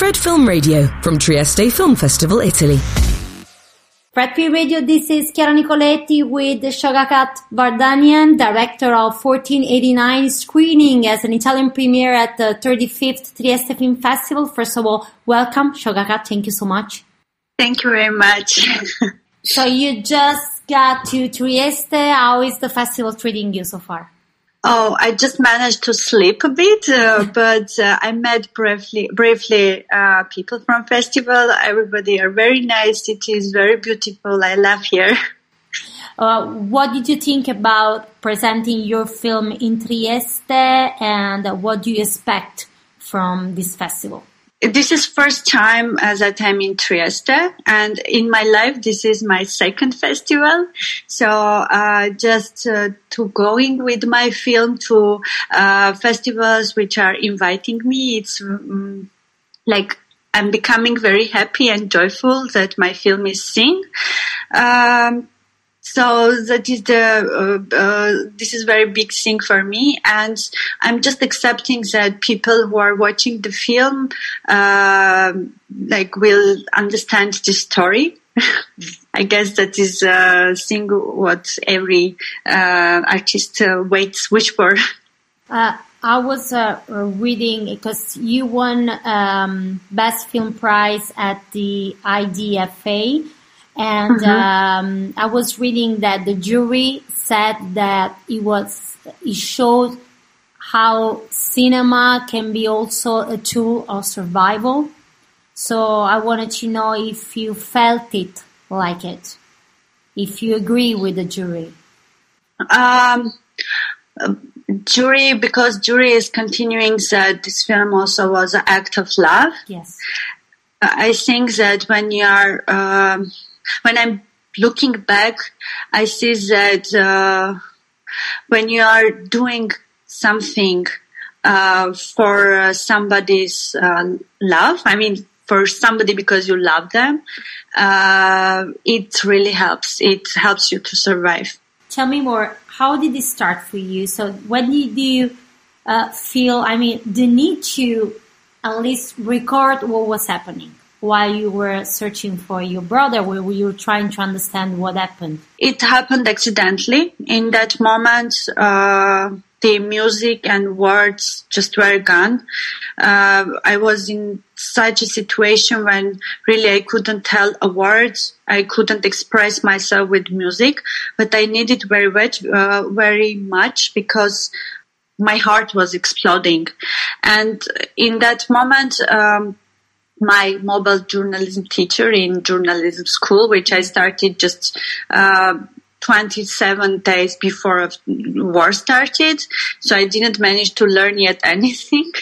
Fred Film Radio from Trieste Film Festival, Italy. Fred Film Radio, this is Chiara Nicoletti with Shoghakat Vardanyan, director of 1489 screening as an Italian premiere at the 35th Trieste Film Festival. First of all, welcome, Shoghakat. Thank you so much. Thank you very much. so you just got to Trieste. How is the festival treating you so far? Oh, I just managed to sleep a bit, uh, but uh, I met briefly, briefly uh, people from festival. Everybody are very nice. It is very beautiful. I love here. Uh, what did you think about presenting your film in Trieste, and what do you expect from this festival? This is first time as I am in Trieste, and in my life this is my second festival. So uh, just uh, to going with my film to uh, festivals which are inviting me, it's um, like I'm becoming very happy and joyful that my film is seen. Um, so that is the uh, uh, this is very big thing for me, and I'm just accepting that people who are watching the film uh, like will understand the story. I guess that is a thing what every uh, artist uh, waits wish for. Uh, I was reading because you won um, best film prize at the IDFA and mm-hmm. um, I was reading that the jury said that it was it showed how cinema can be also a tool of survival. So I wanted to know if you felt it like it, if you agree with the jury. Um, jury, because jury is continuing that this film also was an act of love. Yes. I think that when you are um, when I'm looking back, I see that uh, when you are doing something uh, for uh, somebody's uh, love, I mean, for somebody because you love them, uh, it really helps. It helps you to survive. Tell me more. How did it start for you? So when did you uh, feel, I mean, the need to at least record what was happening? While you were searching for your brother, where you were trying to understand what happened? It happened accidentally. In that moment, uh, the music and words just were gone. Uh, I was in such a situation when really I couldn't tell a word. I couldn't express myself with music, but I needed very much, uh, very much because my heart was exploding. And in that moment, um, my mobile journalism teacher in journalism school, which I started just uh, 27 days before war started. So I didn't manage to learn yet anything.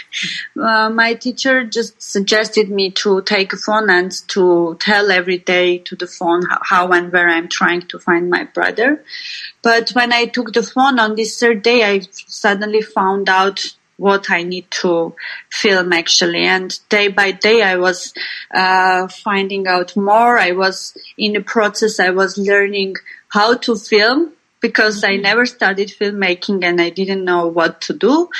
Uh, my teacher just suggested me to take a phone and to tell every day to the phone how and where I'm trying to find my brother. But when I took the phone on this third day, I suddenly found out what I need to film actually. And day by day, I was uh, finding out more. I was in the process. I was learning how to film because I mm-hmm. never studied filmmaking and I didn't know what to do.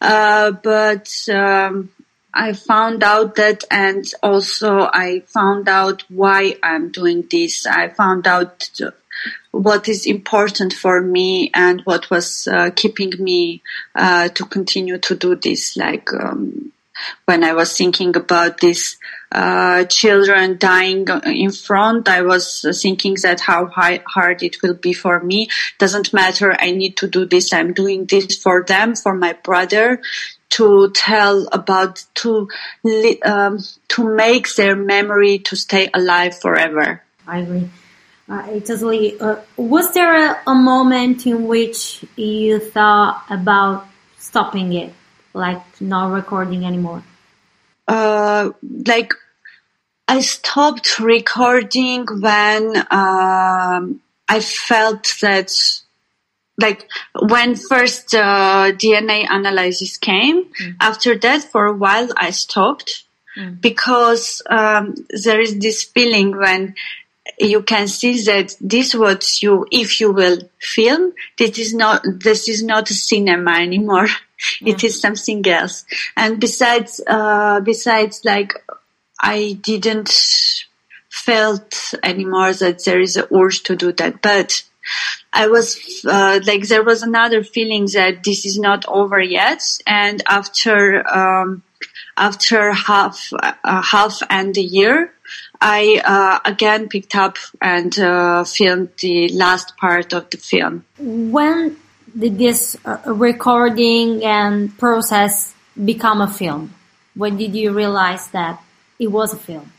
Uh, but um, I found out that, and also I found out why I'm doing this. I found out what is important for me and what was uh, keeping me uh, to continue to do this. Like um, when I was thinking about these uh, children dying in front, I was thinking that how hard it will be for me. Doesn't matter. I need to do this. I'm doing this for them, for my brother, to tell about to um, to make their memory to stay alive forever. I agree. I totally. Uh, was there a, a, moment in which you thought about stopping it, like not recording anymore? Uh, like I stopped recording when um, I felt that, like when first uh, DNA analysis came. Mm. After that, for a while, I stopped. Mm. Because um, there is this feeling when you can see that this what you if you will film this is not this is not a cinema anymore. Yeah. it is something else. And besides uh, besides like I didn't felt anymore that there is a urge to do that, but I was uh, like there was another feeling that this is not over yet, and after um, after half uh, half and a year, I uh, again picked up and uh, filmed the last part of the film. When did this uh, recording and process become a film? When did you realize that it was a film?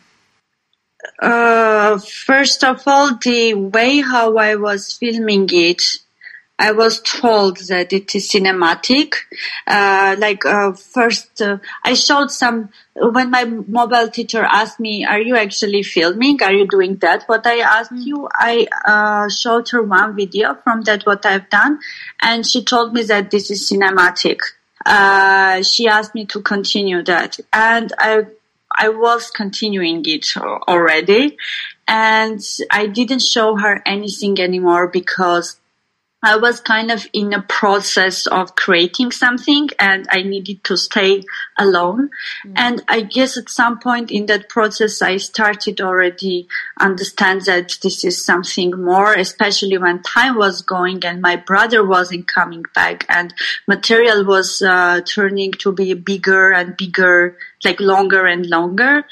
Uh, first of all, the way how I was filming it, I was told that it is cinematic. Uh, like uh, first, uh, I showed some when my mobile teacher asked me, "Are you actually filming? Are you doing that?" What I asked mm. you, I uh, showed her one video from that what I've done, and she told me that this is cinematic. Uh, she asked me to continue that, and I I was continuing it already, and I didn't show her anything anymore because I was kind of in a process of creating something and I needed to stay alone. Mm. And I guess at some point in that process, I started already understand that this is something more, especially when time was going and my brother wasn't coming back and material was uh, turning to be bigger and bigger, like longer and longer.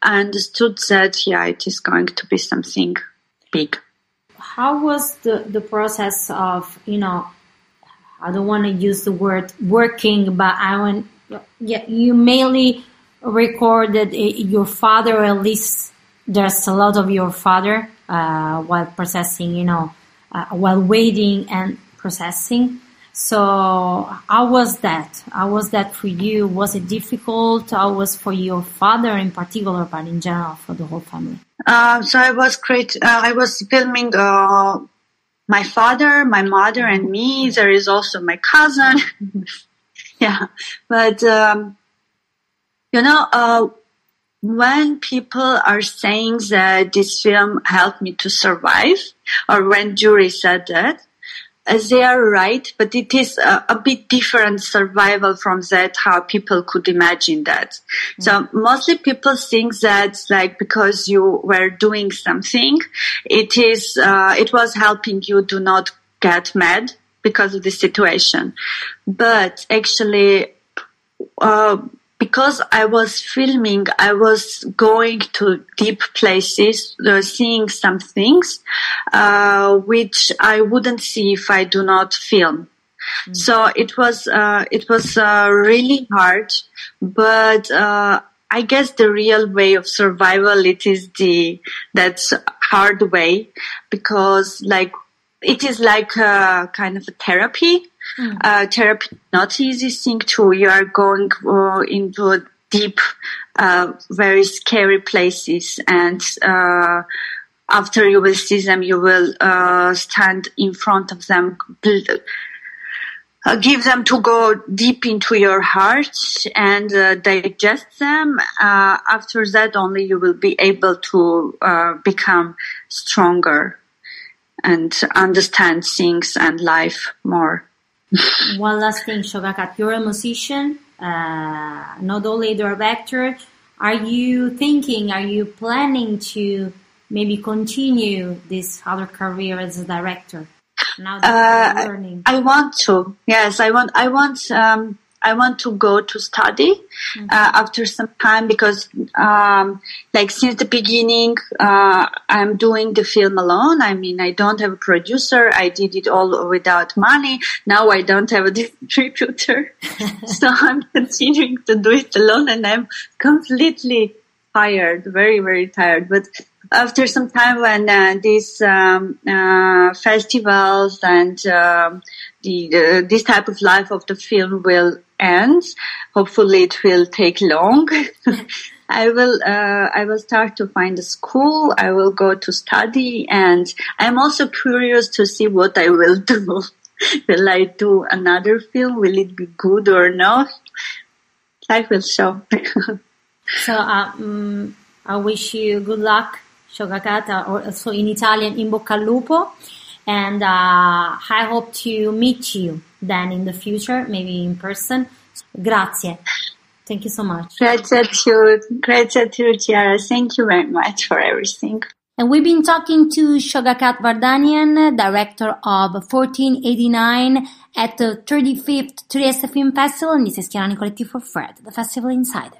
I understood that, yeah, it is going to be something big how was the, the process of, you know, I don't want to use the word working, but I want, yeah, you mainly recorded your father, at least there's a lot of your father, uh, while processing, you know, uh, while waiting and processing. So how was that? How was that for you? Was it difficult? How was for your father in particular, but in general for the whole family? Uh, so I was create. Uh, I was filming uh, my father, my mother, and me. There is also my cousin. yeah, but um, you know, uh, when people are saying that this film helped me to survive, or when jury said that, they are right, but it is a, a, bit different survival from that how people could imagine that. Mm-hmm. So mostly people think that like because you were doing something, it is uh, it was helping you to not get mad because of the situation, but actually. Uh, because I was filming, I was going to deep places, uh, seeing some things, uh, which I wouldn't see if I do not film. Mm. So it was, uh, it was, uh, really hard, but, uh, I guess the real way of survival, it is the, that's hard way because like, it is like a kind of a therapy Mm. Uh, therapy not easy thing too. You are going uh, into deep, uh, very scary places, and uh, after you will see them, you will uh, stand in front of them. Uh, give them to go deep into your heart and digest them. after that, only you will be able to become stronger and understand things and life more. One last thing, Shoghakat, you're a musician, uh, not only a director. Are you thinking, are you planning to maybe continue this other career as a director? Now that uh, you're learning. I want to. Yes, I want. I want. Um, I want to go to study mm-hmm. uh, after some time because, um, like since the beginning, uh, I'm doing the film alone. I mean, I don't have a producer. I did it all without money. Now I don't have a distributor, so I'm continuing to do it alone, and I'm completely tired, very very tired. But after some time when uh, these um, uh, festivals and um, the, uh, this type of life of the film will end. Hopefully it will take long. I will, uh, I will start to find a school. I will go to study and I'm also curious to see what I will do. will I do another film? Will it be good or not? Life will show. so, um, I wish you good luck, Shogakata, or so in Italian, in bocca al lupo. And uh, I hope to meet you then in the future, maybe in person. Grazie. Thank you so much. Gratitude, gratitude, Chiara. Thank you very much for everything. And we've been talking to Shoghakat Vardanyan, director of 1489 at the 35th Trieste Film Festival, and this is Chiara Nicoletti for Fred, the Festival Insider.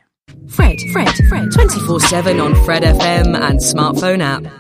Fred, Fred, Fred, 24 7 on Fred FM and smartphone app.